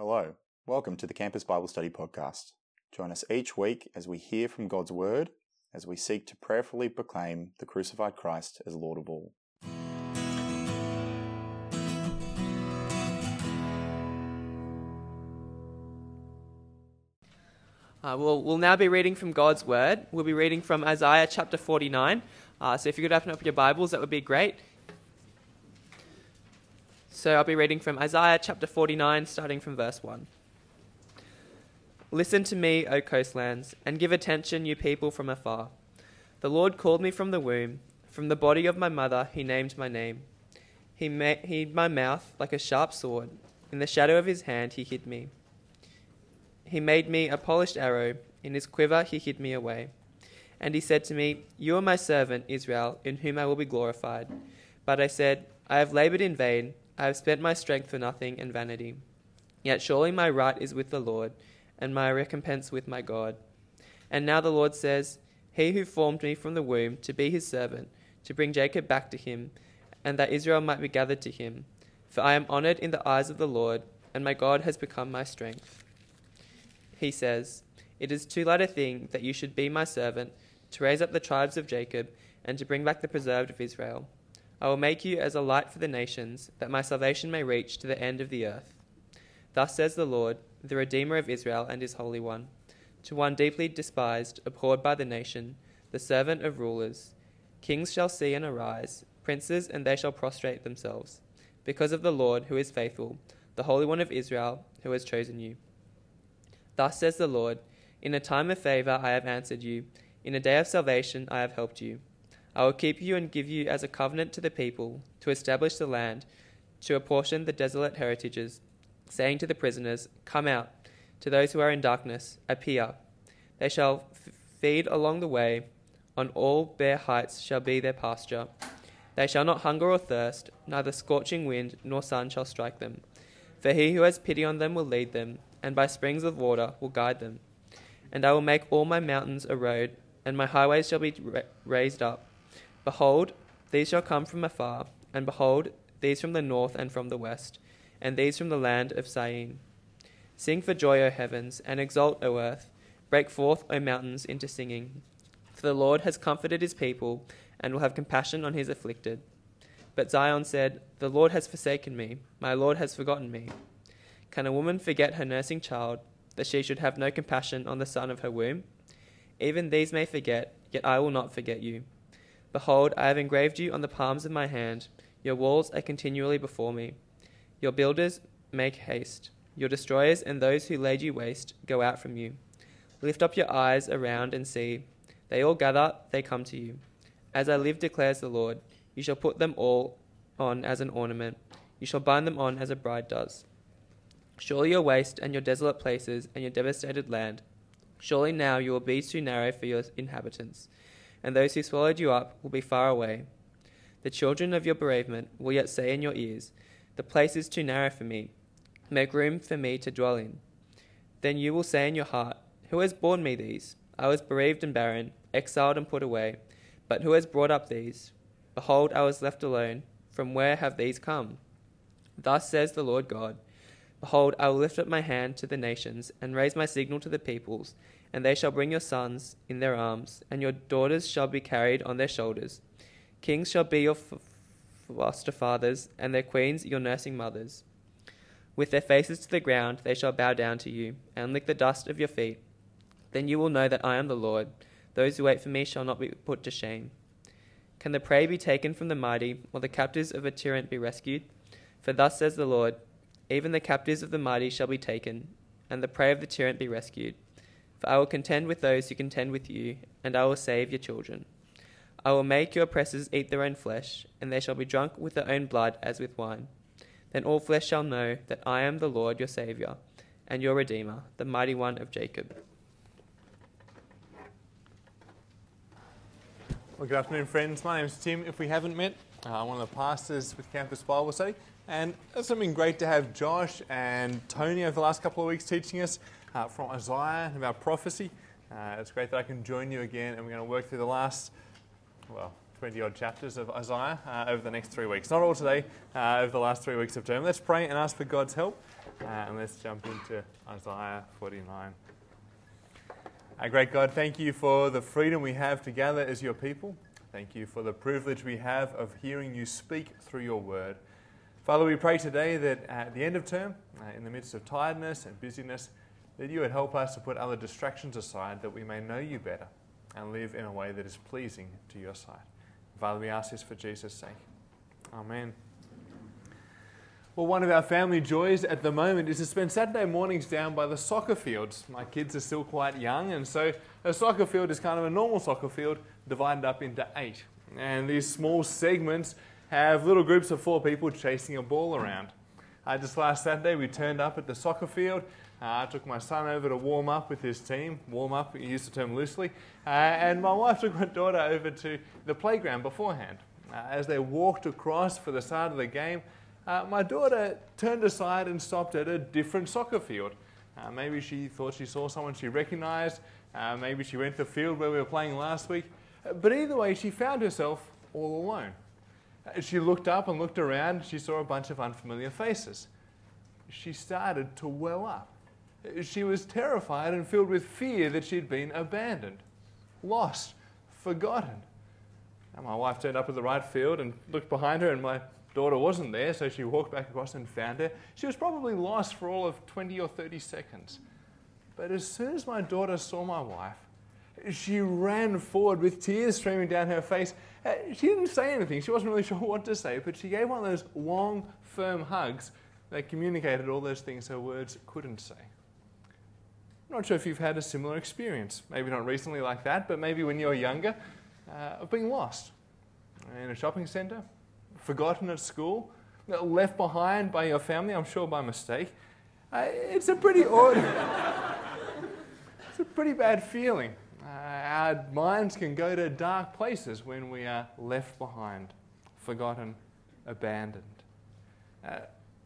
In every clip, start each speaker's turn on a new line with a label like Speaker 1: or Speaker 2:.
Speaker 1: Hello, welcome to the Campus Bible Study Podcast. Join us each week as we hear from God's Word, as we seek to prayerfully proclaim the crucified Christ as Lord of all.
Speaker 2: Uh, we'll, we'll now be reading from God's Word. We'll be reading from Isaiah chapter 49. Uh, so if you could open up your Bibles, that would be great. So I'll be reading from Isaiah chapter 49, starting from verse 1. Listen to me, O coastlands, and give attention, you people from afar. The Lord called me from the womb. From the body of my mother, he named my name. He made my mouth like a sharp sword. In the shadow of his hand, he hid me. He made me a polished arrow. In his quiver, he hid me away. And he said to me, You are my servant, Israel, in whom I will be glorified. But I said, I have labored in vain. I have spent my strength for nothing and vanity. Yet surely my right is with the Lord, and my recompense with my God. And now the Lord says, He who formed me from the womb to be his servant, to bring Jacob back to him, and that Israel might be gathered to him. For I am honored in the eyes of the Lord, and my God has become my strength. He says, It is too light a thing that you should be my servant, to raise up the tribes of Jacob, and to bring back the preserved of Israel. I will make you as a light for the nations, that my salvation may reach to the end of the earth. Thus says the Lord, the Redeemer of Israel and his Holy One, to one deeply despised, abhorred by the nation, the servant of rulers. Kings shall see and arise, princes, and they shall prostrate themselves, because of the Lord who is faithful, the Holy One of Israel, who has chosen you. Thus says the Lord, In a time of favor I have answered you, in a day of salvation I have helped you. I will keep you and give you as a covenant to the people, to establish the land, to apportion the desolate heritages, saying to the prisoners, Come out. To those who are in darkness, appear. They shall f- feed along the way, on all bare heights shall be their pasture. They shall not hunger or thirst, neither scorching wind nor sun shall strike them. For he who has pity on them will lead them, and by springs of water will guide them. And I will make all my mountains a road, and my highways shall be ra- raised up. Behold, these shall come from afar, and behold, these from the north and from the west, and these from the land of Syene. Sing for joy, O heavens, and exult, O earth. Break forth, O mountains, into singing. For the Lord has comforted his people, and will have compassion on his afflicted. But Zion said, The Lord has forsaken me, my Lord has forgotten me. Can a woman forget her nursing child, that she should have no compassion on the son of her womb? Even these may forget, yet I will not forget you. Behold, I have engraved you on the palms of my hand. Your walls are continually before me. Your builders make haste. Your destroyers and those who laid you waste go out from you. Lift up your eyes around and see. They all gather, they come to you. As I live, declares the Lord, you shall put them all on as an ornament. You shall bind them on as a bride does. Surely your waste and your desolate places and your devastated land, surely now you will be too narrow for your inhabitants and those who swallowed you up will be far away. The children of your bereavement will yet say in your ears, The place is too narrow for me. Make room for me to dwell in. Then you will say in your heart, Who has borne me these? I was bereaved and barren, exiled and put away. But who has brought up these? Behold, I was left alone. From where have these come? Thus says the Lord God Behold, I will lift up my hand to the nations, and raise my signal to the peoples and they shall bring your sons in their arms, and your daughters shall be carried on their shoulders. Kings shall be your foster fathers, and their queens your nursing mothers. With their faces to the ground, they shall bow down to you, and lick the dust of your feet. Then you will know that I am the Lord. Those who wait for me shall not be put to shame. Can the prey be taken from the mighty, or the captives of a tyrant be rescued? For thus says the Lord Even the captives of the mighty shall be taken, and the prey of the tyrant be rescued. For I will contend with those who contend with you, and I will save your children. I will make your oppressors eat their own flesh, and they shall be drunk with their own blood as with wine. Then all flesh shall know that I am the Lord your Saviour, and your Redeemer, the mighty one of Jacob.
Speaker 3: Well, good afternoon, friends. My name is Tim. If we haven't met, uh, I'm one of the pastors with Campus Bible Study, and it's been great to have Josh and Tony over the last couple of weeks teaching us uh, from Isaiah and about prophecy. Uh, it's great that I can join you again, and we're going to work through the last, well, 20 odd chapters of Isaiah uh, over the next three weeks. Not all today, uh, over the last three weeks of term. Let's pray and ask for God's help. Uh, and let's jump into Isaiah 49. Our great God, thank you for the freedom we have to gather as your people. Thank you for the privilege we have of hearing you speak through your word. Father, we pray today that at the end of term, uh, in the midst of tiredness and busyness, that you would help us to put other distractions aside that we may know you better and live in a way that is pleasing to your sight. Father, we ask this for Jesus' sake. Amen. Well, one of our family joys at the moment is to spend Saturday mornings down by the soccer fields. My kids are still quite young, and so a soccer field is kind of a normal soccer field divided up into eight. And these small segments have little groups of four people chasing a ball around. Uh, just last Saturday, we turned up at the soccer field. Uh, I took my son over to warm up with his team. Warm up, you use the term loosely. Uh, and my wife took my daughter over to the playground beforehand. Uh, as they walked across for the start of the game, uh, my daughter turned aside and stopped at a different soccer field. Uh, maybe she thought she saw someone she recognized. Maybe she went to the field where we were playing last week. But either way, she found herself all alone. She looked up and looked around. She saw a bunch of unfamiliar faces. She started to well up. She was terrified and filled with fear that she'd been abandoned, lost, forgotten. And my wife turned up at the right field and looked behind her, and my daughter wasn't there, so she walked back across and found her. She was probably lost for all of 20 or 30 seconds. But as soon as my daughter saw my wife, she ran forward with tears streaming down her face. Uh, she didn't say anything. She wasn't really sure what to say, but she gave one of those long, firm hugs that communicated all those things her words couldn't say. I'm not sure if you've had a similar experience. Maybe not recently like that, but maybe when you were younger, uh, of being lost in a shopping centre, forgotten at school, left behind by your family, I'm sure by mistake. Uh, it's a pretty odd, it's a pretty bad feeling. Uh, our minds can go to dark places when we are left behind, forgotten, abandoned. Uh,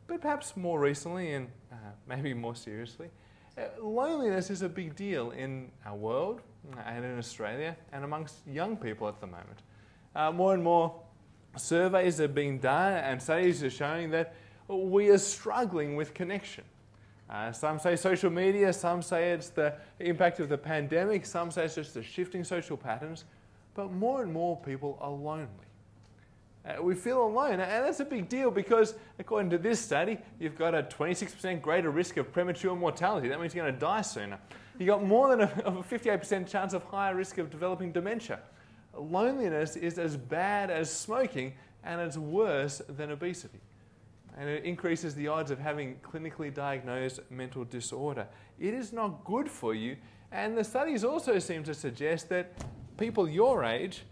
Speaker 3: but perhaps more recently, and uh, maybe more seriously, uh, loneliness is a big deal in our world uh, and in Australia and amongst young people at the moment. more and more surveys are being done and studies are showing that we are struggling with connection. Uh, some say social media, some say it's the impact of the pandemic, some say it's just the shifting social patterns, but more and more people are lonely. Uh, we feel alone, and that's a big deal because, according to this study, you've got a 26% greater risk of premature mortality. That means you're going to die sooner. You've got more than a, a 58% chance of higher risk of developing dementia loneliness is as bad as smoking and it's worse than obesity. And it increases the odds of having clinically diagnosed mental disorder. It is not good for you. And the studies also seem to suggest that people your age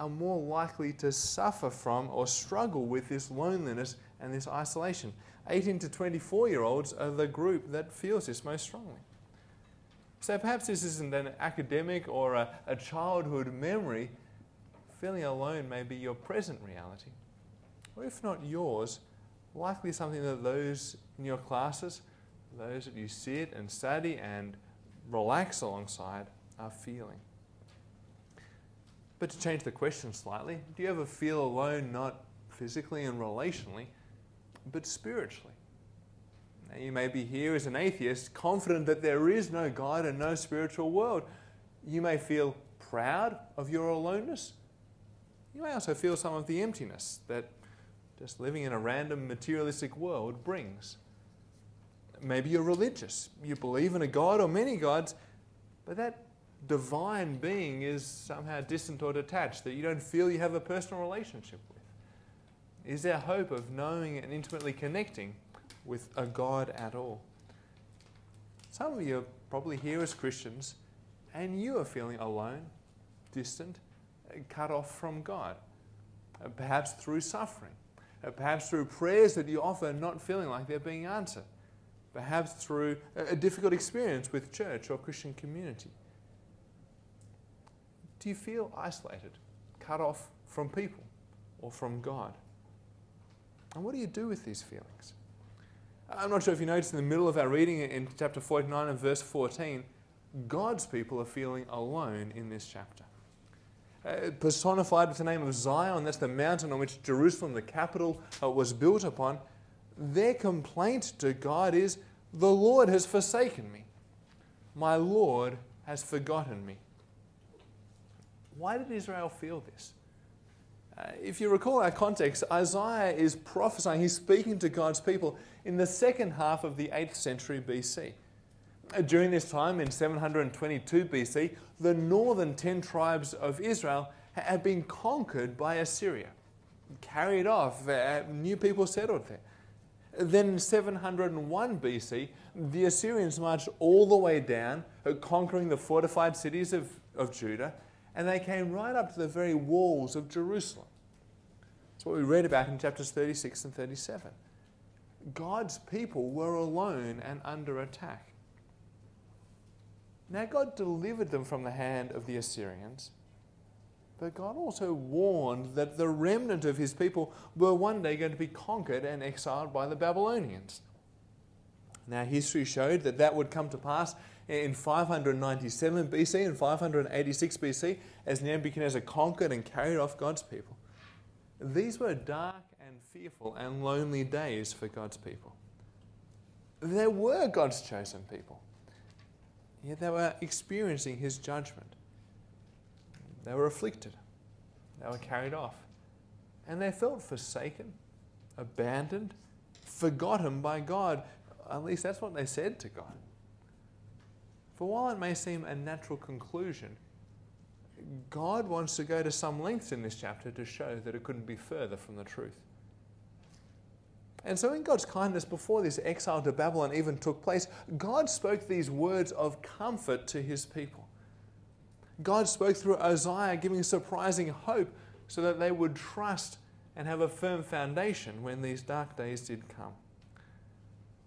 Speaker 3: are more likely to suffer from or struggle with this loneliness and this isolation. 18 to 24 year olds are the group that feels this most strongly. So perhaps this isn't an academic or a, a childhood memory. Feeling alone may be your present reality. Or if not yours, likely something that those in your classes, those that you sit and study and relax alongside, are feeling. But to change the question slightly, do you ever feel alone not physically and relationally, but spiritually? Now, you may be here as an atheist, confident that there is no God and no spiritual world. You may feel proud of your aloneness. You may also feel some of the emptiness that just living in a random materialistic world brings. Maybe you're religious. You believe in a God or many gods, but that divine being is somehow distant or detached, that you don't feel you have a personal relationship with. Is there hope of knowing and intimately connecting with a God at all. Some of you are probably here as Christians and you are feeling alone, distant, cut off from God. Perhaps through suffering, Uh, perhaps through prayers that you offer not feeling like they're being answered, perhaps through a difficult experience with church or Christian community. Do you feel isolated, cut off from people or from God? And what do you do with these feelings? I'm not sure if you noticed in the middle of our reading in chapter 49 and verse 14, God's people are feeling alone in this chapter. Uh, personified with the name of Zion, that's the mountain on which Jerusalem, the capital, uh, was built upon. Their complaint to God is, The Lord has forsaken me. My Lord has forgotten me. Why did Israel feel this? Uh, if you recall our context, Isaiah is prophesying, he's speaking to God's people in the second half of the 8th century BC. Uh, during this time, in 722 BC, the northern 10 tribes of Israel had been conquered by Assyria, carried off, uh, new people settled there. Then in 701 BC, the Assyrians marched all the way down, uh, conquering the fortified cities of, of Judah, and they came right up to the very walls of Jerusalem. That's what we read about in chapters 36 and 37. God's people were alone and under attack. Now, God delivered them from the hand of the Assyrians, but God also warned that the remnant of his people were one day going to be conquered and exiled by the Babylonians. Now, history showed that that would come to pass in 597 BC and 586 BC as Nebuchadnezzar conquered and carried off God's people. These were dark and fearful and lonely days for God's people. They were God's chosen people, yet they were experiencing His judgment. They were afflicted, they were carried off, and they felt forsaken, abandoned, forgotten by God. At least that's what they said to God. For while it may seem a natural conclusion, God wants to go to some lengths in this chapter to show that it couldn't be further from the truth. And so, in God's kindness, before this exile to Babylon even took place, God spoke these words of comfort to his people. God spoke through Isaiah, giving surprising hope so that they would trust and have a firm foundation when these dark days did come.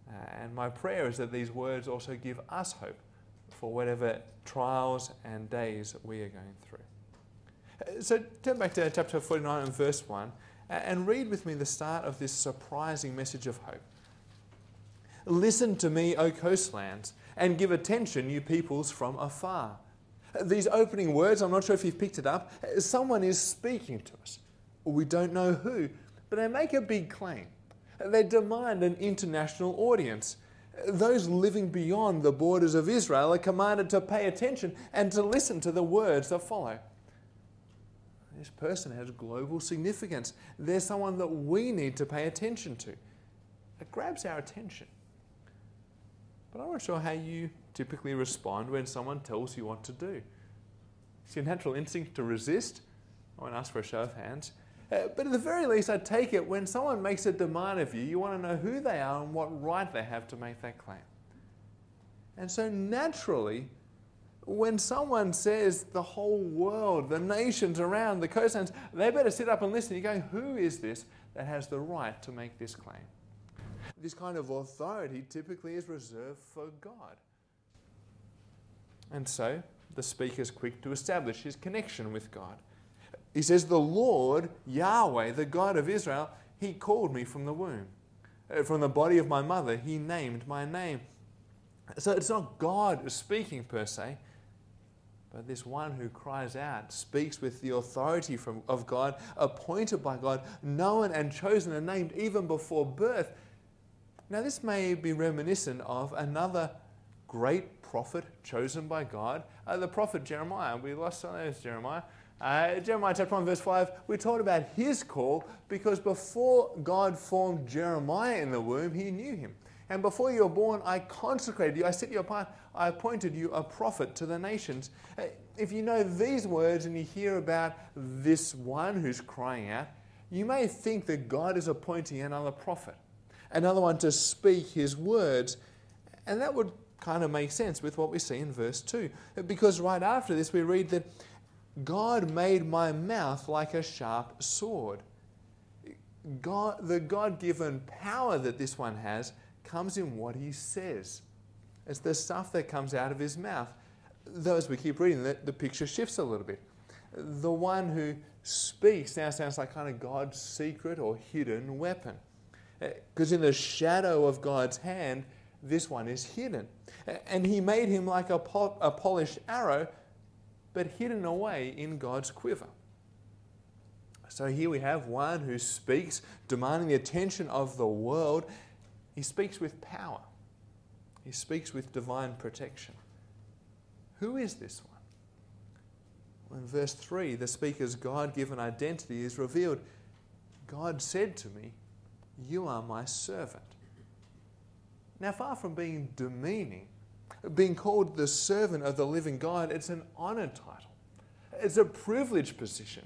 Speaker 3: Uh, and my prayer is that these words also give us hope for whatever trials and days we are going through. Uh, so turn back to chapter 49 and verse 1 and read with me the start of this surprising message of hope. Listen to me, O coastlands, and give attention, you peoples from afar. These opening words, I'm not sure if you've picked it up, someone is speaking to us. We don't know who, but they make a big claim. They demand an international audience. Those living beyond the borders of Israel are commanded to pay attention and to listen to the words that follow. This person has global significance. They're someone that we need to pay attention to. It grabs our attention. But I'm not sure how you typically respond when someone tells you what to do. It's your natural instinct to resist. I won't ask for a show of hands. Uh, but at the very least, I take it when someone makes a demand of you, you want to know who they are and what right they have to make that claim. And so naturally, when someone says the whole world, the nations around, the coastlands, they better sit up and listen. You're going, who is this that has the right to make this claim? This kind of authority typically is reserved for God. And so the speaker is quick to establish his connection with God. He says, The Lord, Yahweh, the God of Israel, He called me from the womb. Uh, from the body of my mother, He named my name. So it's not God speaking per se, but this one who cries out speaks with the authority from, of God, appointed by God, known and chosen and named even before birth. Now, this may be reminiscent of another great prophet chosen by God, uh, the prophet Jeremiah. We lost some of Jeremiah. Uh, Jeremiah chapter 1, verse 5, we talked about his call because before God formed Jeremiah in the womb, he knew him. And before you were born, I consecrated you, I set you apart, I appointed you a prophet to the nations. Uh, if you know these words and you hear about this one who's crying out, you may think that God is appointing another prophet, another one to speak his words. And that would kind of make sense with what we see in verse 2. Because right after this, we read that God made my mouth like a sharp sword. God, the God given power that this one has comes in what he says. It's the stuff that comes out of his mouth. Though, as we keep reading, the, the picture shifts a little bit. The one who speaks now sounds like kind of God's secret or hidden weapon. Because uh, in the shadow of God's hand, this one is hidden. And he made him like a, pol- a polished arrow but hidden away in God's quiver. So here we have one who speaks, demanding the attention of the world. He speaks with power. He speaks with divine protection. Who is this one? Well, in verse 3, the speaker's God given identity is revealed. God said to me, You are my servant. Now, far from being demeaning, being called the servant of the living God, it's an honored title. It's a privileged position.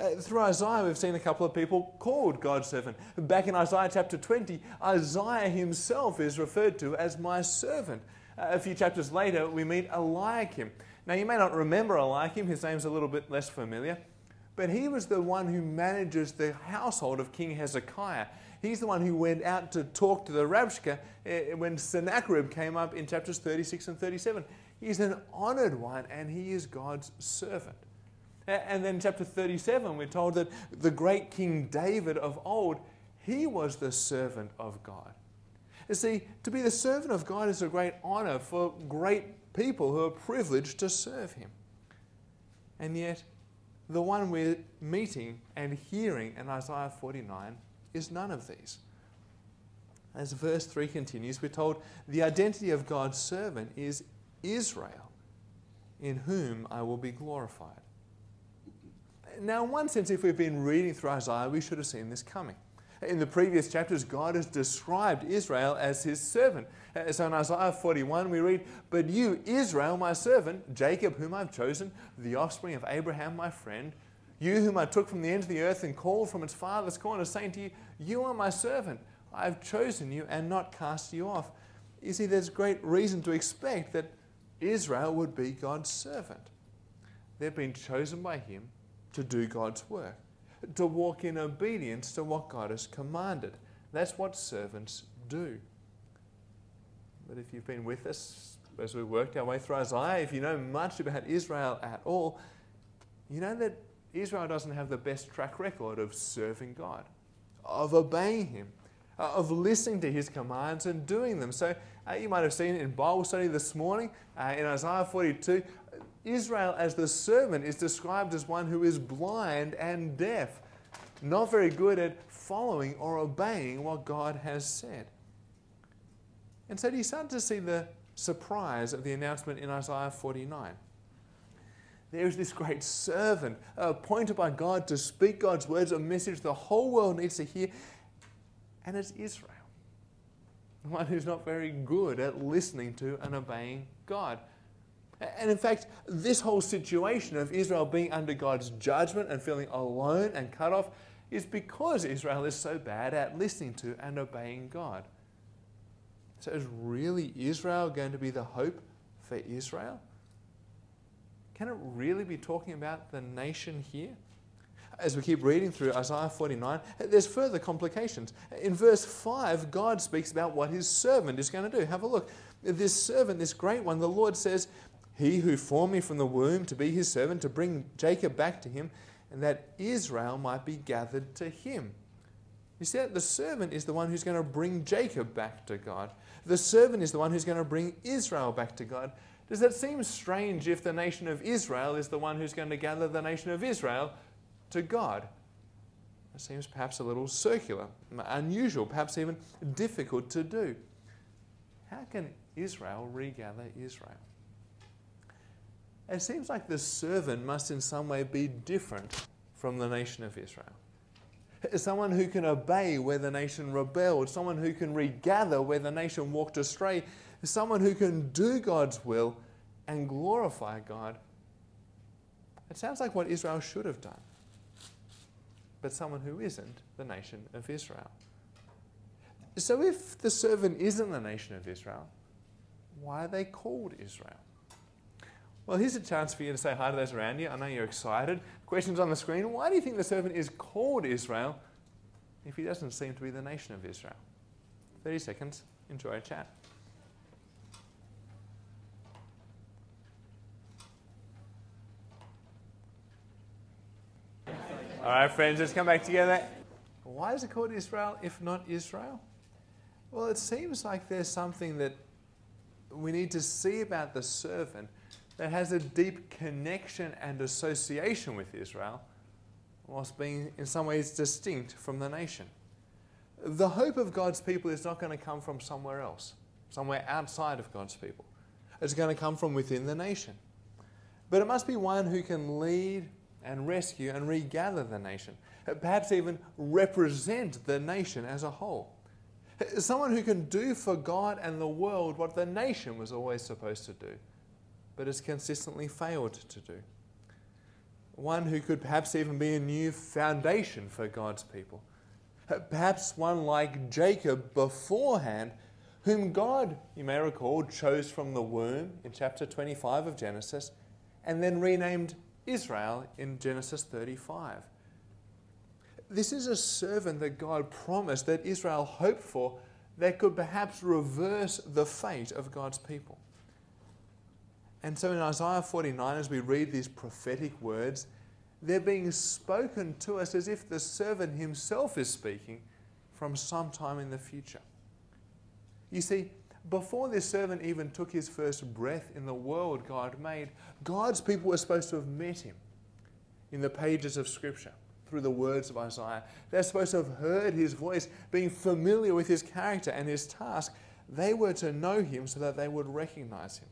Speaker 3: Uh, through Isaiah, we've seen a couple of people called God's servant. Back in Isaiah chapter 20, Isaiah himself is referred to as my servant. Uh, a few chapters later, we meet Eliakim. Now, you may not remember Eliakim, his name's a little bit less familiar, but he was the one who manages the household of King Hezekiah. He's the one who went out to talk to the Rabshakeh uh, when Sennacherib came up in chapters 36 and 37. He's an honored one and he is God's servant. And then chapter 37, we're told that the great King David of old, he was the servant of God. You see, to be the servant of God is a great honor for great people who are privileged to serve him. And yet, the one we're meeting and hearing in Isaiah 49 is none of these. As verse 3 continues, we're told the identity of God's servant is Israel, in whom I will be glorified. Now, in one sense, if we've been reading through Isaiah, we should have seen this coming. In the previous chapters, God has described Israel as his servant. Uh, so in Isaiah 41, we read, But you, Israel, my servant, Jacob, whom I've chosen, the offspring of Abraham, my friend, you whom I took from the end of the earth and called from its farthest corner, saying to you, You are my servant. I have chosen you and not cast you off. You see, there's great reason to expect that Israel would be God's servant. They've been chosen by him to do God's work, to walk in obedience to what God has commanded. That's what servants do. But if you've been with us as we worked our way through Isaiah, if you know much about Israel at all, you know that Israel doesn't have the best track record of serving God, of obeying Him, of listening to His commands and doing them. So uh, you might have seen in Bible study this morning uh, in Isaiah 42, Israel as the servant is described as one who is blind and deaf, not very good at following or obeying what God has said. And so you start to see the surprise of the announcement in Isaiah 49. There's this great servant appointed by God to speak God's words, a message the whole world needs to hear, and it's Israel, the one who's not very good at listening to and obeying God. And in fact, this whole situation of Israel being under God's judgment and feeling alone and cut off is because Israel is so bad at listening to and obeying God. So, is really Israel going to be the hope for Israel? Can it really be talking about the nation here? As we keep reading through Isaiah 49, there's further complications. In verse 5, God speaks about what his servant is going to do. Have a look. This servant, this great one, the Lord says, he who formed me from the womb to be his servant, to bring Jacob back to him, and that Israel might be gathered to him. You see that the servant is the one who's going to bring Jacob back to God. The servant is the one who's going to bring Israel back to God. Does that seem strange if the nation of Israel is the one who's going to gather the nation of Israel to God? It seems perhaps a little circular, unusual, perhaps even difficult to do. How can Israel regather Israel? It seems like the servant must in some way be different from the nation of Israel. Someone who can obey where the nation rebelled, someone who can regather where the nation walked astray, someone who can do God's will and glorify God. It sounds like what Israel should have done, but someone who isn't the nation of Israel. So, if the servant isn't the nation of Israel, why are they called Israel? Well, here's a chance for you to say hi to those around you. I know you're excited. Questions on the screen. Why do you think the servant is called Israel if he doesn't seem to be the nation of Israel? 30 seconds. Enjoy a chat. All right, friends, let's come back together. Why is it called Israel if not Israel? Well, it seems like there's something that we need to see about the servant that has a deep connection and association with Israel, whilst being in some ways distinct from the nation. The hope of God's people is not going to come from somewhere else. somewhere outside of God's people. It's going to come from within the nation. But it must be one who can lead and rescue and regather the nation, perhaps even represent the nation as a whole. Someone who can do for God and the world what the nation was always supposed to do, but has consistently failed to do. One who could perhaps even be a new foundation for God's people. Uh, perhaps one like Jacob beforehand, whom God, you may recall, chose from the womb in chapter 25 of Genesis, and then renamed Israel in Genesis 35. This is a servant that God promised that Israel hoped for that could perhaps reverse the fate of God's people. And so in Isaiah 49, as we read these prophetic words, they're being spoken to us as if the servant himself is speaking from some time in the future. You see, before this servant even took his first breath in the world God made, God's people were supposed to have met him in the pages of Scripture through the words of Isaiah. They're supposed to have heard his voice, being familiar with his character and his task. They were to know him so that they would recognize him.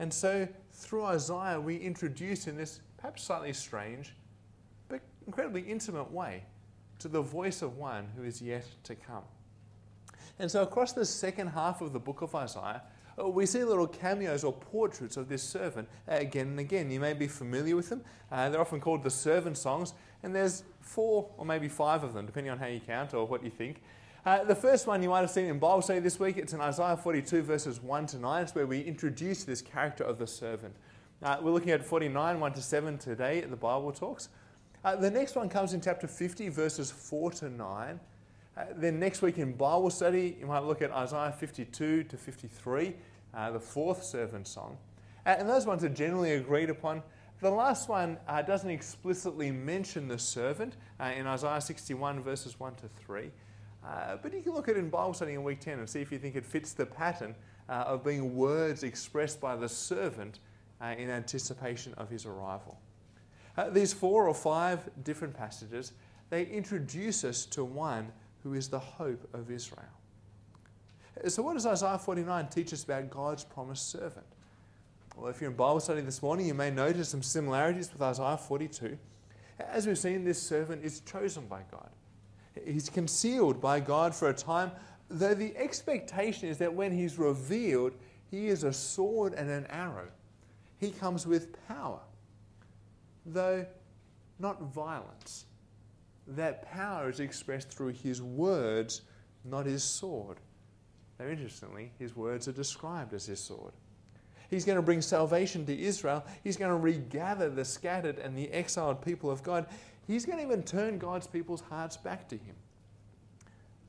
Speaker 3: And so, through Isaiah, we introduce in this perhaps slightly strange, but incredibly intimate way to the voice of one who is yet to come. And so, across the second half of the book of Isaiah, uh, we see little cameos or portraits of this servant uh, again and again. You may be familiar with them. Uh, they're often called the servant songs, and there's four or maybe five of them, depending on how you count or what you think. Uh, the first one you might have seen in Bible study this week, it's in Isaiah 42, verses 1 to 9. It's where we introduce this character of the servant. Uh, we're looking at 49, 1 to 7 today at the Bible Talks. Uh, the next one comes in chapter 50, verses 4 to 9. Uh, then next week in Bible study, you might look at Isaiah 52 to 53, uh, the fourth servant song. Uh, and those ones are generally agreed upon. The last one doesn't explicitly mention the servant in Isaiah 61, verses 1 to 3. Uh, but you can look at it in Bible study in week 10 and see if you think it fits the pattern uh, of being words expressed by the servant uh, in anticipation of his arrival. Uh, these four or five different passages, they introduce us to one who is the hope of Israel. So, what does Isaiah 49 teach us about God's promised servant? Well, if you're in Bible study this morning, you may notice some similarities with Isaiah 42. As we've seen, this servant is chosen by God. He's concealed by God for a time, though the expectation is that when he's revealed, he is a sword and an arrow. He comes with power, though not violence that power is expressed through his words, not his sword. Now, interestingly, his words are described as his sword. He's going to bring salvation to Israel. He's going to regather the scattered and the exiled people of God. He's going to even turn God's people's hearts back to him.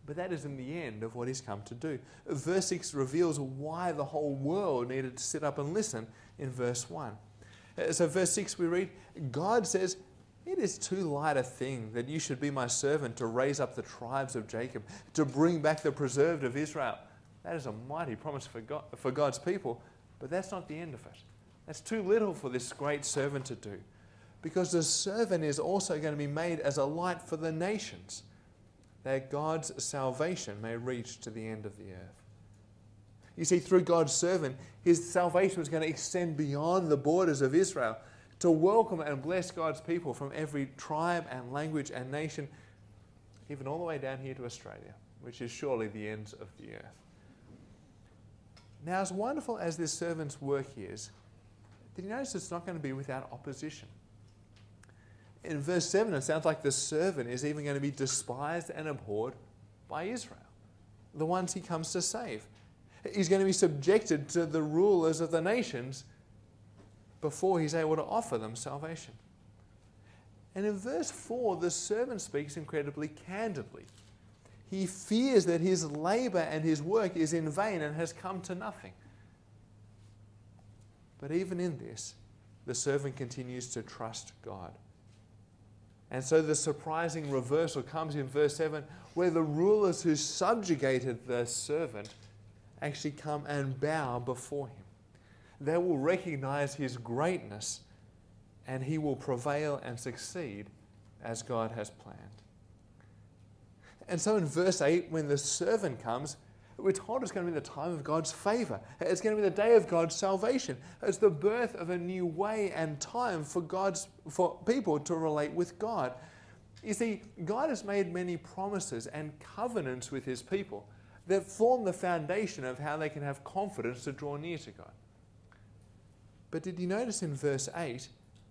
Speaker 3: But that isn't the end of what he's come to do. Verse 6 reveals why the whole world needed to sit up and listen in verse 1. Uh, so, verse 6 we read, God says, it is too light a thing that you should be my servant to raise up the tribes of Jacob, to bring back the preserved of Israel. That is a mighty promise for, God, for God's people, but that's not the end of it. That's too little for this great servant to do, because the servant is also going to be made as a light for the nations, that God's salvation may reach to the end of the earth. You see, through God's servant, his salvation was going to extend beyond the borders of Israel to welcome and bless God's people from every tribe and language and nation, even all the way down here to Australia, which is surely the ends of the earth. Now, as wonderful as this servant's work is, did you notice it's not going to be without opposition? In verse 7, it sounds like the servant is even going to be despised and abhorred by Israel, the ones he comes to save. He's going to be subjected to the rulers of the nations before he's able to offer them salvation. And in verse 4, the servant speaks incredibly candidly. He fears that his labor and his work is in vain and has come to nothing. But even in this, the servant continues to trust God. And so the surprising reversal comes in verse 7, where the rulers who subjugated the servant actually come and bow before him they will recognize his greatness and he will prevail and succeed as God has planned. And so in verse 8, when the servant comes, We're told it's going to be the time of God's favor. It's going to be the day of God's salvation. It's the birth of a new way and time for God's for people to relate with God. You see, God has made many promises and covenants with his people that form the foundation of how they can have confidence to draw near to God. But did you notice in verse 8,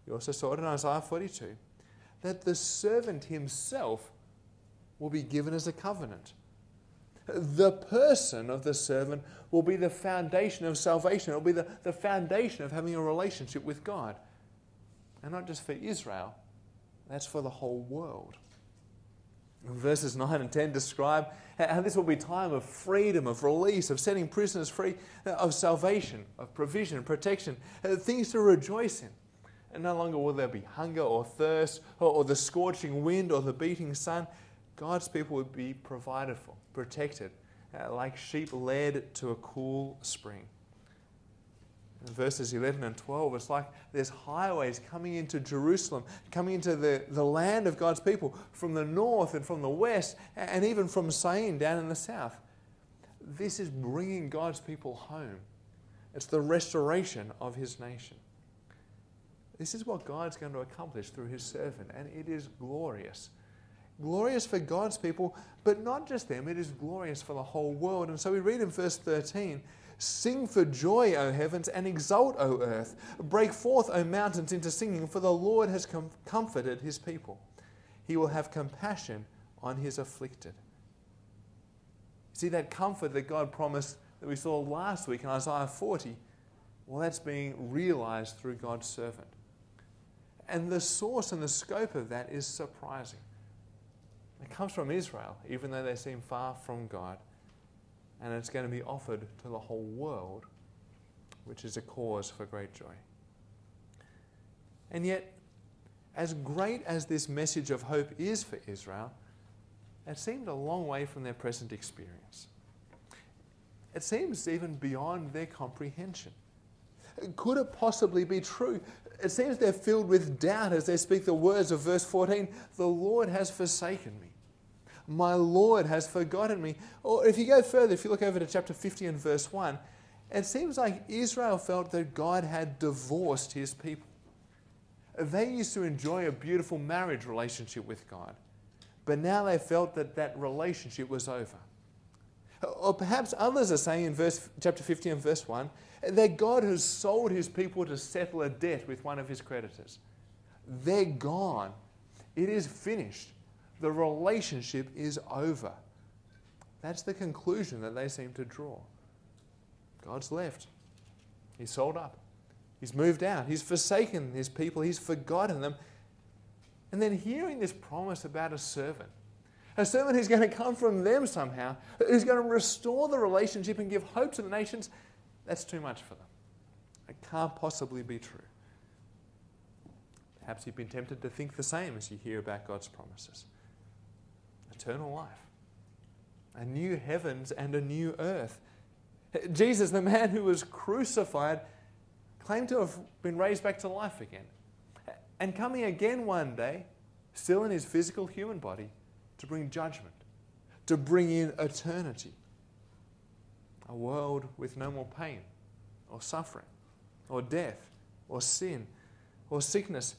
Speaker 3: you also saw it in Isaiah 42, that the servant himself will be given as a covenant? The person of the servant will be the foundation of salvation. It will be the, the foundation of having a relationship with God. And not just for Israel, that's for the whole world. Verses 9 and 10 describe how this will be time of freedom, of release, of setting prisoners free, of salvation, of provision, protection, uh, things to rejoice in. And no longer will there be hunger or thirst or, or the scorching wind or the beating sun. God's people would be provided for, protected, uh, like sheep led to a cool spring. In verses 11 and 12, it's like there's highways coming into Jerusalem, coming into the, the land of God's people from the north and from the west, and even from Syene down in the south. This is bringing God's people home. It's the restoration of his nation. This is what God's going to accomplish through his servant, and it is glorious. Glorious for God's people, but not just them, it is glorious for the whole world. And so we read in verse 13 Sing for joy, O heavens, and exult, O earth. Break forth, O mountains, into singing, for the Lord has com- comforted his people. He will have compassion on his afflicted. See that comfort that God promised that we saw last week in Isaiah 40? Well, that's being realized through God's servant. And the source and the scope of that is surprising. It comes from Israel, even though they seem far from God and it's going to be offered to the whole world, which is a cause for great joy. And yet, as great as this message of hope is for Israel, it seemed a long way from their present experience. It seems even beyond their comprehension. Could it possibly be true? It seems they're filled with doubt as they speak the words of verse 14 The Lord has forsaken me. My Lord has forgotten me. Or if you go further, if you look over to chapter 50 and verse 1, it seems like Israel felt that God had divorced his people. They used to enjoy a beautiful marriage relationship with God, but now they felt that that relationship was over. Or perhaps others are saying in verse, chapter 50 and verse 1 that God has sold his people to settle a debt with one of his creditors. They're gone. It is finished the relationship is over. That's the conclusion that they seem to draw. God's left. He's sold up. He's moved out. He's forsaken his people. He's forgotten them. And then hearing this promise about a servant, a servant who's going to come from them somehow, who's going to restore the relationship and give hope to the nations, that's too much for them. It can't possibly be true. Perhaps you've been tempted to think the same as you hear about God's promises eternal life, a new heavens and a new earth. Jesus, the man who was crucified, claimed to have been raised back to life again. And coming again one day, still in his physical human body, to bring judgment, to bring in eternity. A world with no more pain or suffering or death or sin or sickness.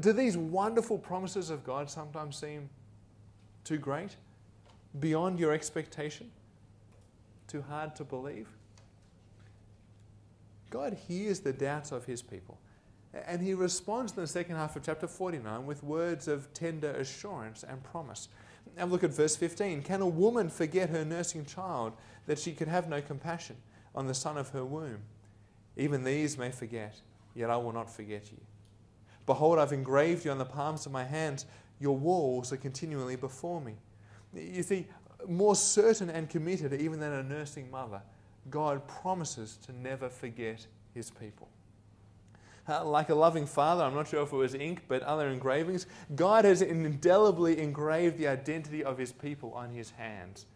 Speaker 3: Do these wonderful promises of God sometimes seem too great? Beyond your expectation? Too hard to believe? God hears the doubts of his people. And he responds in the second half of chapter 49 with words of tender assurance and promise. Now look at verse 15. Can a woman forget her nursing child that she could have no compassion on the son of her womb? Even these may forget, yet I will not forget you. Behold, I've engraved you on the palms of my hands. Your walls are continually before me. You see, more certain and committed even than a nursing mother, God promises to never forget his people. Uh, like a loving father, I'm not sure if it was ink, but other engravings, God has indelibly engraved the identity of his people on his hands.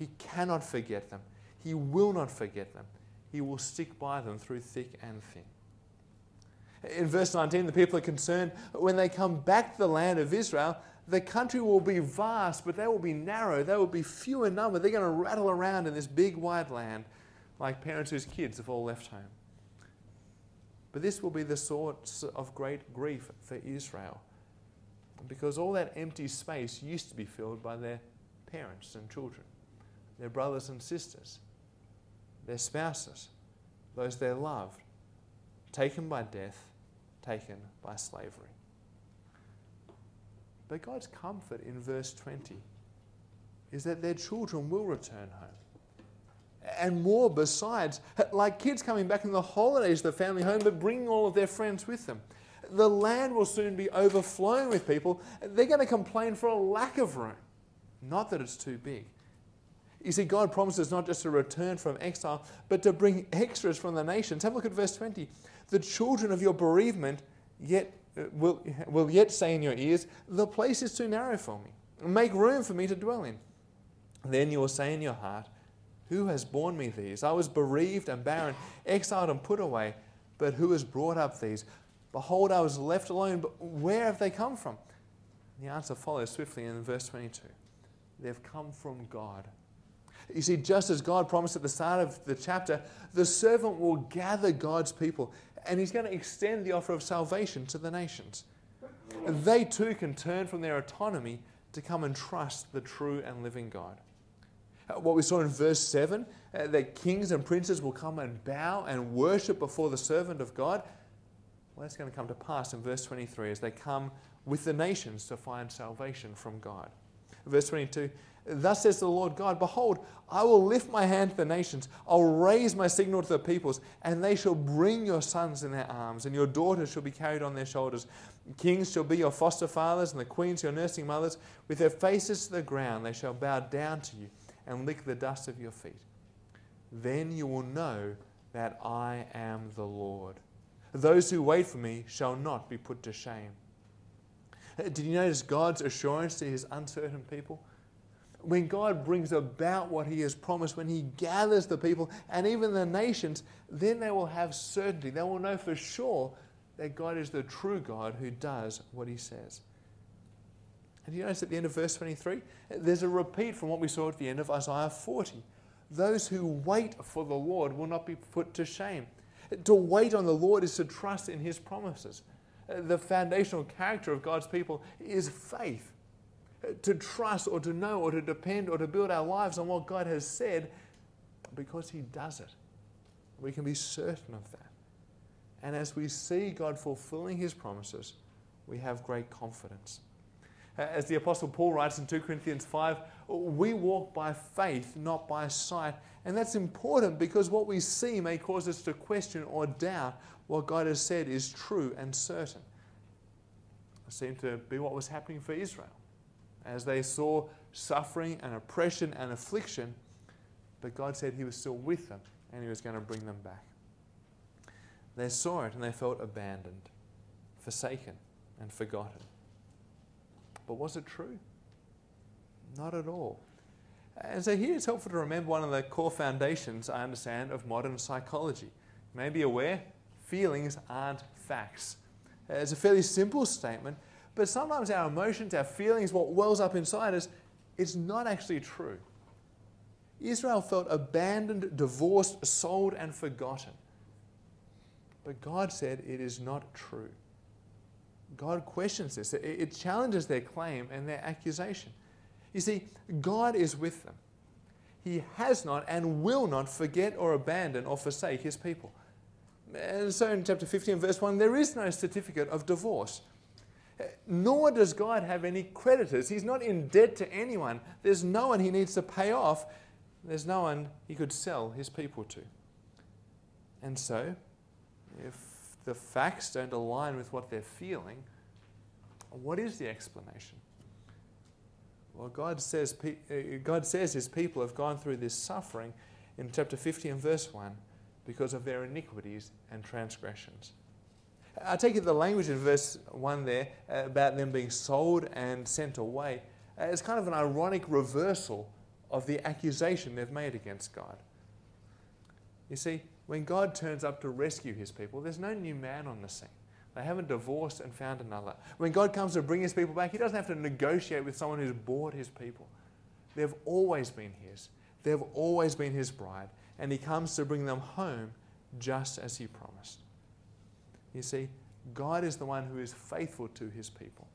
Speaker 3: He cannot forget them. He will not forget them. He will stick by them through thick and thin. In verse 19, the people are concerned when they come back to the land of Israel, the country will be vast, but they will be narrow. They will be few in number. They're going to rattle around in this big, wide land like parents whose kids have all left home. But this will be the source of great grief for Israel because all that empty space used to be filled by their parents and children, their brothers and sisters, their spouses, those they loved, taken by death, taken by slavery. But God's comfort in verse 20 is that their children will return home. And more besides, like kids coming back in the holidays to the family home, but bringing all of their friends with them. The land will soon be overflowing with people. They're going to complain for a lack of room, not that it's too big. You see, God promises not just to return from exile, but to bring extras from the nations. Have a look at verse 20. The children of your bereavement yet uh, will, will yet say in your ears, The place is too narrow for me. Make room for me to dwell in. Then you will say in your heart, Who has borne me these? I was bereaved and barren, exiled and put away. But who has brought up these? Behold, I was left alone, but where have they come from? The answer follows swiftly in verse 22. They've come from God. You see, just as God promised at the start of the chapter, the servant will gather God's people and he's going to extend the offer of salvation to the nations. And they too can turn from their autonomy to come and trust the true and living God. Uh, what we saw in verse 7 uh, that kings and princes will come and bow and worship before the servant of God. Well, that's going to come to pass in verse 23 as they come with the nations to find salvation from God. Verse 22 Thus says the Lord God Behold, I will lift my hand to the nations, I'll raise my signal to the peoples, and they shall bring your sons in their arms, and your daughters shall be carried on their shoulders. Kings shall be your foster fathers, and the queens your nursing mothers. With their faces to the ground, they shall bow down to you and lick the dust of your feet. Then you will know that I am the Lord. Those who wait for me shall not be put to shame. Did you notice God's assurance to his uncertain people? when God brings about what He has promised, when He gathers the people and even the nations, then they will have certainty. They will know for sure that God is the true God who does what He says. And you notice at the end of verse 23, there's a repeat from what we saw at the end of Isaiah 40. Those who wait for the Lord will not be put to shame. To wait on the Lord is to trust in His promises. The foundational character of God's people is faith to trust or to know or to depend or to build our lives on what God has said because He does it. We can be certain of that. And as we see God fulfilling His promises, we have great confidence. Uh, as the Apostle Paul writes in 2 Corinthians 5, we walk by faith, not by sight. And that's important because what we see may cause us to question or doubt what God has said is true and certain. It seemed to be what was happening for Israel as they saw suffering and oppression and affliction, but God said He was still with them and He was going to bring them back. They saw it and they felt abandoned, forsaken, and forgotten. But was it true? Not at all. And so here it's helpful to remember one of the core foundations, I understand, of modern psychology. You may be aware feelings aren't facts. It's a fairly simple statement, but sometimes our emotions, our feelings, what wells up inside us, it's not actually true. Israel felt abandoned, divorced, sold, and forgotten. But God said it is not true. God questions this. It challenges their claim and their accusation. You see, God is with them. He has not and will not forget or abandon or forsake his people. And so in chapter 15, verse 1, there is no certificate of divorce. Nor does God have any creditors. He's not in debt to anyone. There's no one he needs to pay off. There's no one he could sell his people to. And so, if the facts don't align with what they're feeling, what is the explanation? Well, God says, uh, God says his people have gone through this suffering in chapter 50 and verse 1 because of their iniquities and transgressions. I take it the language in verse 1 there uh, about them being sold and sent away uh, is kind of an ironic reversal of the accusation they've made against God. You see, when God turns up to rescue his people, there's no new man on the scene. They haven't divorced and found another. When God comes to bring his people back, he doesn't have to negotiate with someone who's bought his people. They've always been his. They've always been his bride. And he comes to bring them home just as he promised. You see, God is the one who is faithful to his people.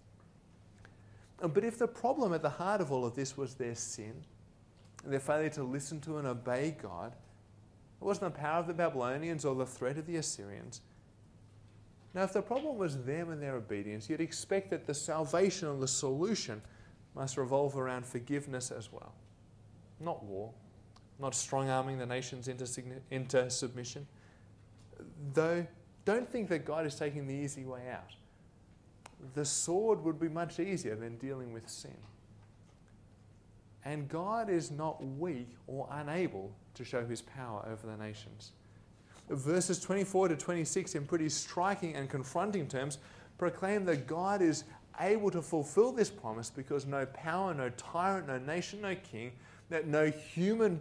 Speaker 3: But if the problem at the heart of all of this was their sin, their failure to listen to and obey God, it wasn't the power of the Babylonians or the threat of the Assyrians. Now, if the problem was them and their obedience, you'd expect that the salvation and the solution must revolve around forgiveness as well. Not war, not strong arming the nations into, into submission. Though, don't think that God is taking the easy way out. The sword would be much easier than dealing with sin. And God is not weak or unable to show his power over the nations. Verses 24 to 26, in pretty striking and confronting terms, proclaim that God is able to fulfill this promise because no power, no tyrant, no nation, no king, that no human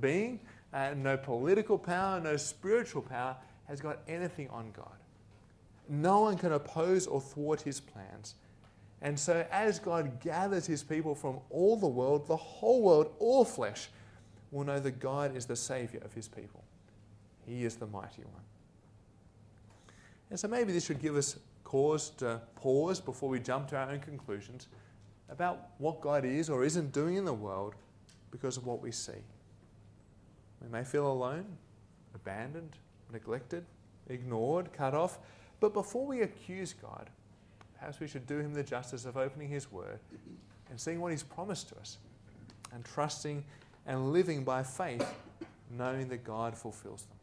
Speaker 3: being, uh, no political power, no spiritual power has got anything on God. No one can oppose or thwart his plans. And so, as God gathers his people from all the world, the whole world, all flesh, will know that God is the Savior of his people. He is the mighty one. And so, maybe this should give us cause to pause before we jump to our own conclusions about what God is or isn't doing in the world because of what we see. We may feel alone, abandoned, neglected, ignored, cut off, but before we accuse God, perhaps we should do him the justice of opening his word and seeing what he's promised to us and trusting and living by faith, knowing that God fulfills them.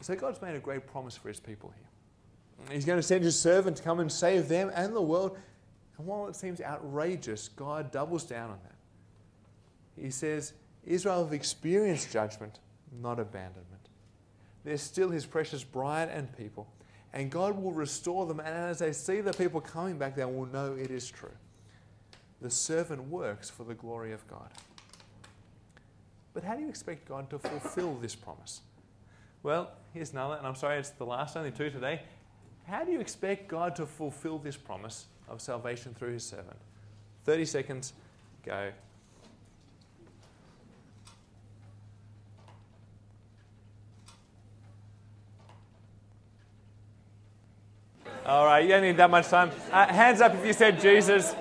Speaker 3: So God's made a great promise for his people here. He's going to send his servant to come and save them and the world. And while it seems outrageous, God doubles down on that. He says, Israel have experienced judgment, not abandonment. They're still his precious bride and people and God will restore them. And as they see the people coming back, they will know it is true. The servant works for the glory of God. But how do you expect God to fulfill this promise? Well, here's another, and I'm sorry it's the last, only two today. How do you expect God to fulfill this promise of salvation through his servant? 30 seconds, go. All right, you don't need that much time. Uh, hands up if you said Jesus.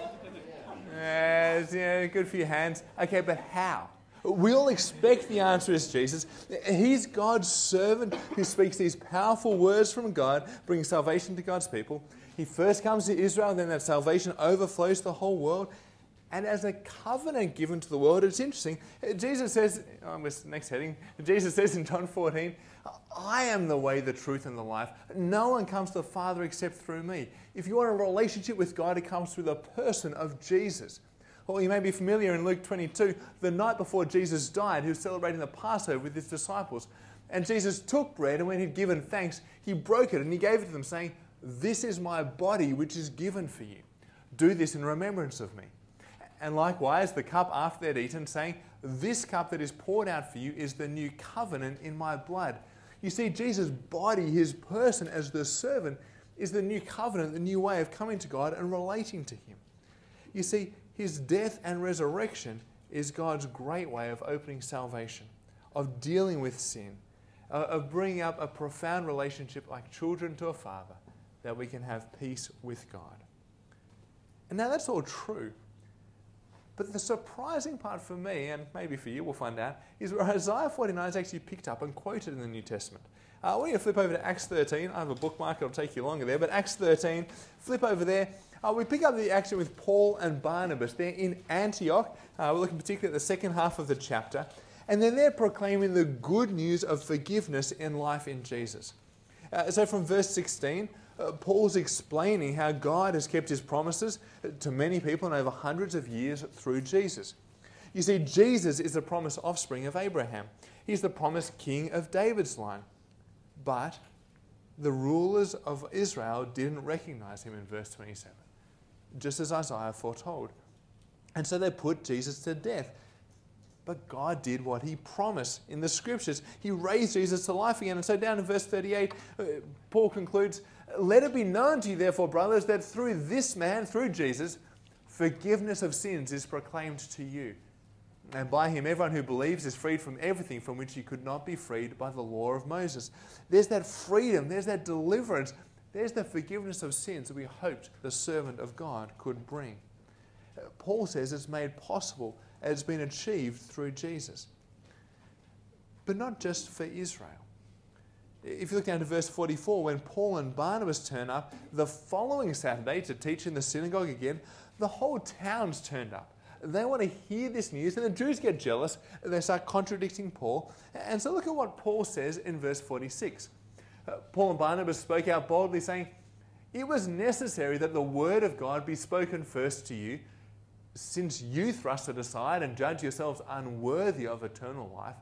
Speaker 3: Yes, yeah, good for your hands. Okay, but how? We all expect the answer is Jesus. He's God's servant who speaks these powerful words from God, bringing salvation to God's people. He first comes to Israel, then that salvation overflows the whole world. And as a covenant given to the world, it's interesting. Jesus says, oh, next heading, Jesus says in John 14, I am the way, the truth, and the life. No one comes to the Father except through me. If you want a relationship with God, it comes through the person of Jesus. Well, you may be familiar in Luke 22, the night before Jesus died, he was celebrating the Passover with his disciples. And Jesus took bread, and when he'd given thanks, he broke it and he gave it to them, saying, This is my body, which is given for you. Do this in remembrance of me. And likewise, the cup after they'd eaten, saying, This cup that is poured out for you is the new covenant in my blood. You see, Jesus' body, his person as the servant, is the new covenant, the new way of coming to God and relating to him. You see, his death and resurrection is God's great way of opening salvation, of dealing with sin, uh, of bringing up a profound relationship like children to a father, that we can have peace with God. And now that's all true. But the surprising part for me, and maybe for you, we'll find out, is where Isaiah 49 is actually picked up and quoted in the New Testament. Uh, you to flip over to Acts 13. I have a bookmark, it'll take you longer there, but Acts 13, flip over there. Uh, we pick up the action with Paul and Barnabas. They're in Antioch. Uh, we're looking particularly at the second half of the chapter. And then they're proclaiming the good news of forgiveness in life in Jesus. Uh, so from verse 16, uh, Paul's explaining how God has kept his promises to many people and over hundreds of years through Jesus. You see, Jesus is the promised offspring of Abraham. He's the promised king of David's line. But the rulers of Israel didn't recognize him in verse 27, just as Isaiah foretold. And so they put Jesus to death. But God did what He promised in the scriptures. He raised Jesus to life again. And so, down in verse 38, uh, Paul concludes Let it be known to you, therefore, brothers, that through this man, through Jesus, forgiveness of sins is proclaimed to you. And by him, everyone who believes is freed from everything from which he could not be freed by the law of Moses. There's that freedom, there's that deliverance, there's the forgiveness of sins that we hoped the servant of God could bring. Paul says it's made possible, it's been achieved through Jesus. But not just for Israel. If you look down to verse 44, when Paul and Barnabas turn up the following Saturday to teach in the synagogue again, the whole town's turned up. They want to hear this news, and the Jews get jealous. They start contradicting Paul. And so look at what Paul says in verse 46. Uh, Paul and Barnabas spoke out boldly, saying, It was necessary that the word of God be spoken first to you since you thrust it aside and judge yourselves unworthy of eternal life,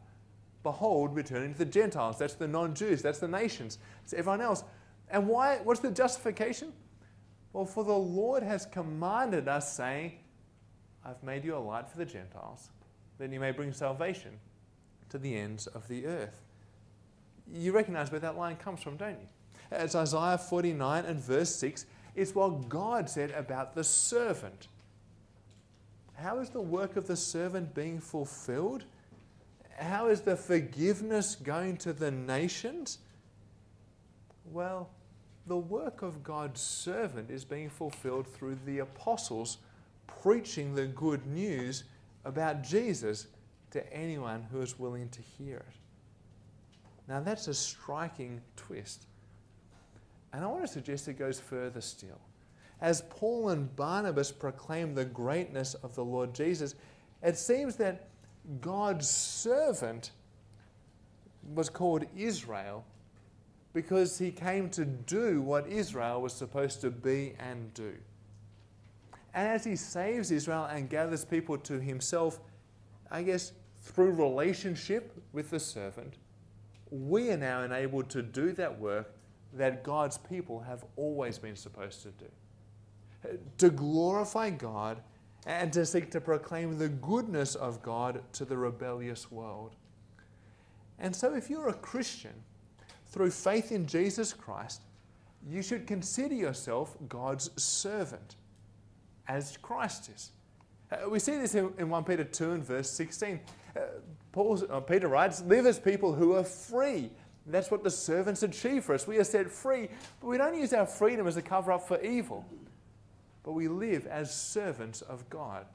Speaker 3: behold, we're turning to the Gentiles. That's the non Jews, that's the nations, it's everyone else. And why? What's the justification? Well, for the Lord has commanded us, saying, I've made you a light for the Gentiles, that you may bring salvation to the ends of the earth. You recognize where that line comes from, don't you? It's Isaiah 49 and verse 6. It's what God said about the servant how is the work of the servant being fulfilled? How is the forgiveness going to the nations? Well, the work of God's servant is being fulfilled through the apostles preaching the good news about Jesus to anyone who is willing to hear it. Now, that's a striking twist. And I want to suggest it goes further still as Paul and Barnabas proclaim the greatness of the Lord Jesus, it seems that God's servant was called Israel because he came to do what Israel was supposed to be and do. And as he saves Israel and gathers people to himself, I guess through relationship with the servant, we are now enabled to do that work that God's people have always been supposed to do to glorify God and to seek to proclaim the goodness of God to the rebellious world. And so, if you're a Christian, through faith in Jesus Christ, you should consider yourself God's servant, as Christ is. Uh, we see this in, in 1 Peter 2 and verse 16. Uh, Paul, uh, Peter writes, Live as people who are free. That's what the servants achieve for us. We are set free, but we don't use our freedom as a cover up for evil but we live as servants of God.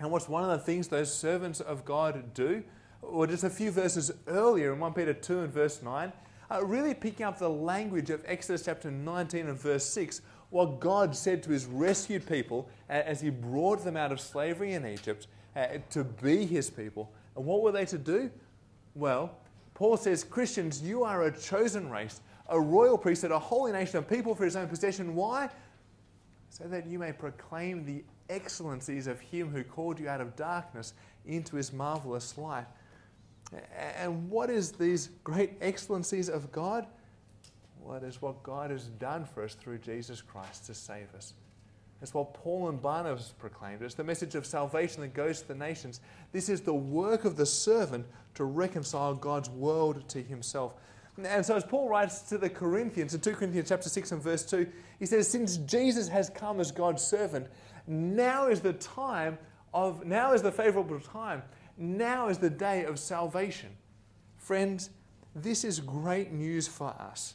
Speaker 3: And what's one of the things those servants of God do? Or just a few verses earlier in 1 Peter 2 and verse 9, uh, really picking up the language of Exodus chapter 19 and verse 6, what God said to his rescued people as he brought them out of slavery in Egypt uh, to be his people. And what were they to do? Well, Paul says, Christians, you are a chosen race, a royal priesthood, a holy nation, a people for his own possession. Why? So that you may proclaim the excellencies of him who called you out of darkness into his marvelous light. And what is these great excellencies of God? What is what God has done for us through Jesus Christ to save us. It's what Paul and Barnabas proclaimed. It's the message of salvation that goes to the nations. This is the work of the servant to reconcile God's world to himself. And so as Paul writes to the Corinthians in 2 Corinthians chapter 6 and verse 2, he says, Since Jesus has come as God's servant, now is the time of now is the favorable time. Now is the day of salvation. Friends, this is great news for us.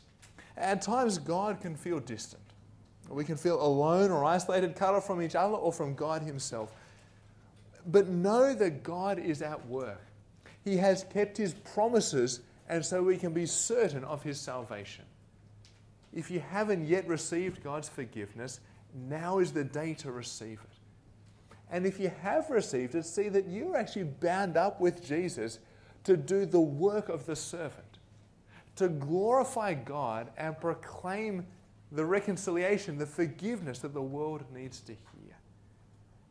Speaker 3: At times God can feel distant. We can feel alone or isolated, cut off from each other or from God Himself. But know that God is at work. He has kept His promises and so we can be certain of his salvation. If you haven't yet received God's forgiveness, now is the day to receive it. And if you have received it, see that you're actually bound up with Jesus to do the work of the servant, to glorify God and proclaim the reconciliation, the forgiveness that the world needs to hear.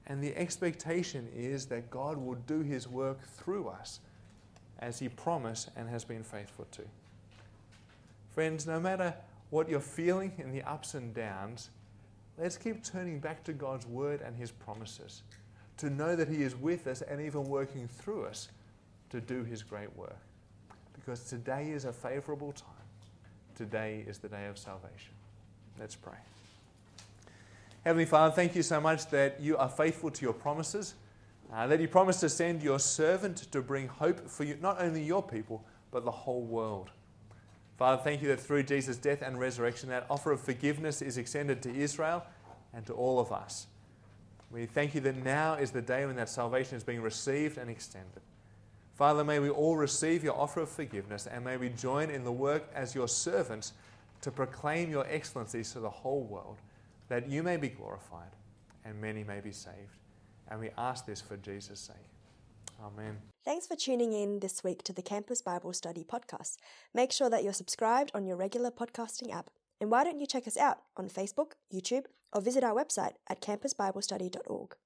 Speaker 3: And the expectation is that God will do his work through us as He promised and has been faithful to. Friends, no matter what you're feeling in the ups and downs, let's keep turning back to God's Word and His promises to know that He is with us and even working through us to do His great work. Because today is a favorable time. Today is the day of salvation. Let's pray. Heavenly Father, thank you so much that you are faithful to your promises, uh, that you promised to send your servant to bring hope for you, not only your people, but the whole world. Father, thank you that through Jesus' death and resurrection, that offer of forgiveness is extended to Israel and to all of us. We thank you that now is the day when that salvation is being received and extended. Father, may we all receive your offer of forgiveness and may we join in the work as your servants to proclaim your excellencies to the whole world, that you may be glorified and many may be saved. And we ask this for Jesus' sake. Amen.
Speaker 4: Thanks for tuning in this week to the Campus Bible Study podcast. Make sure that you're subscribed on your regular podcasting app. And why don't you check us out on Facebook, YouTube, or visit our website at campusbiblestudy.org.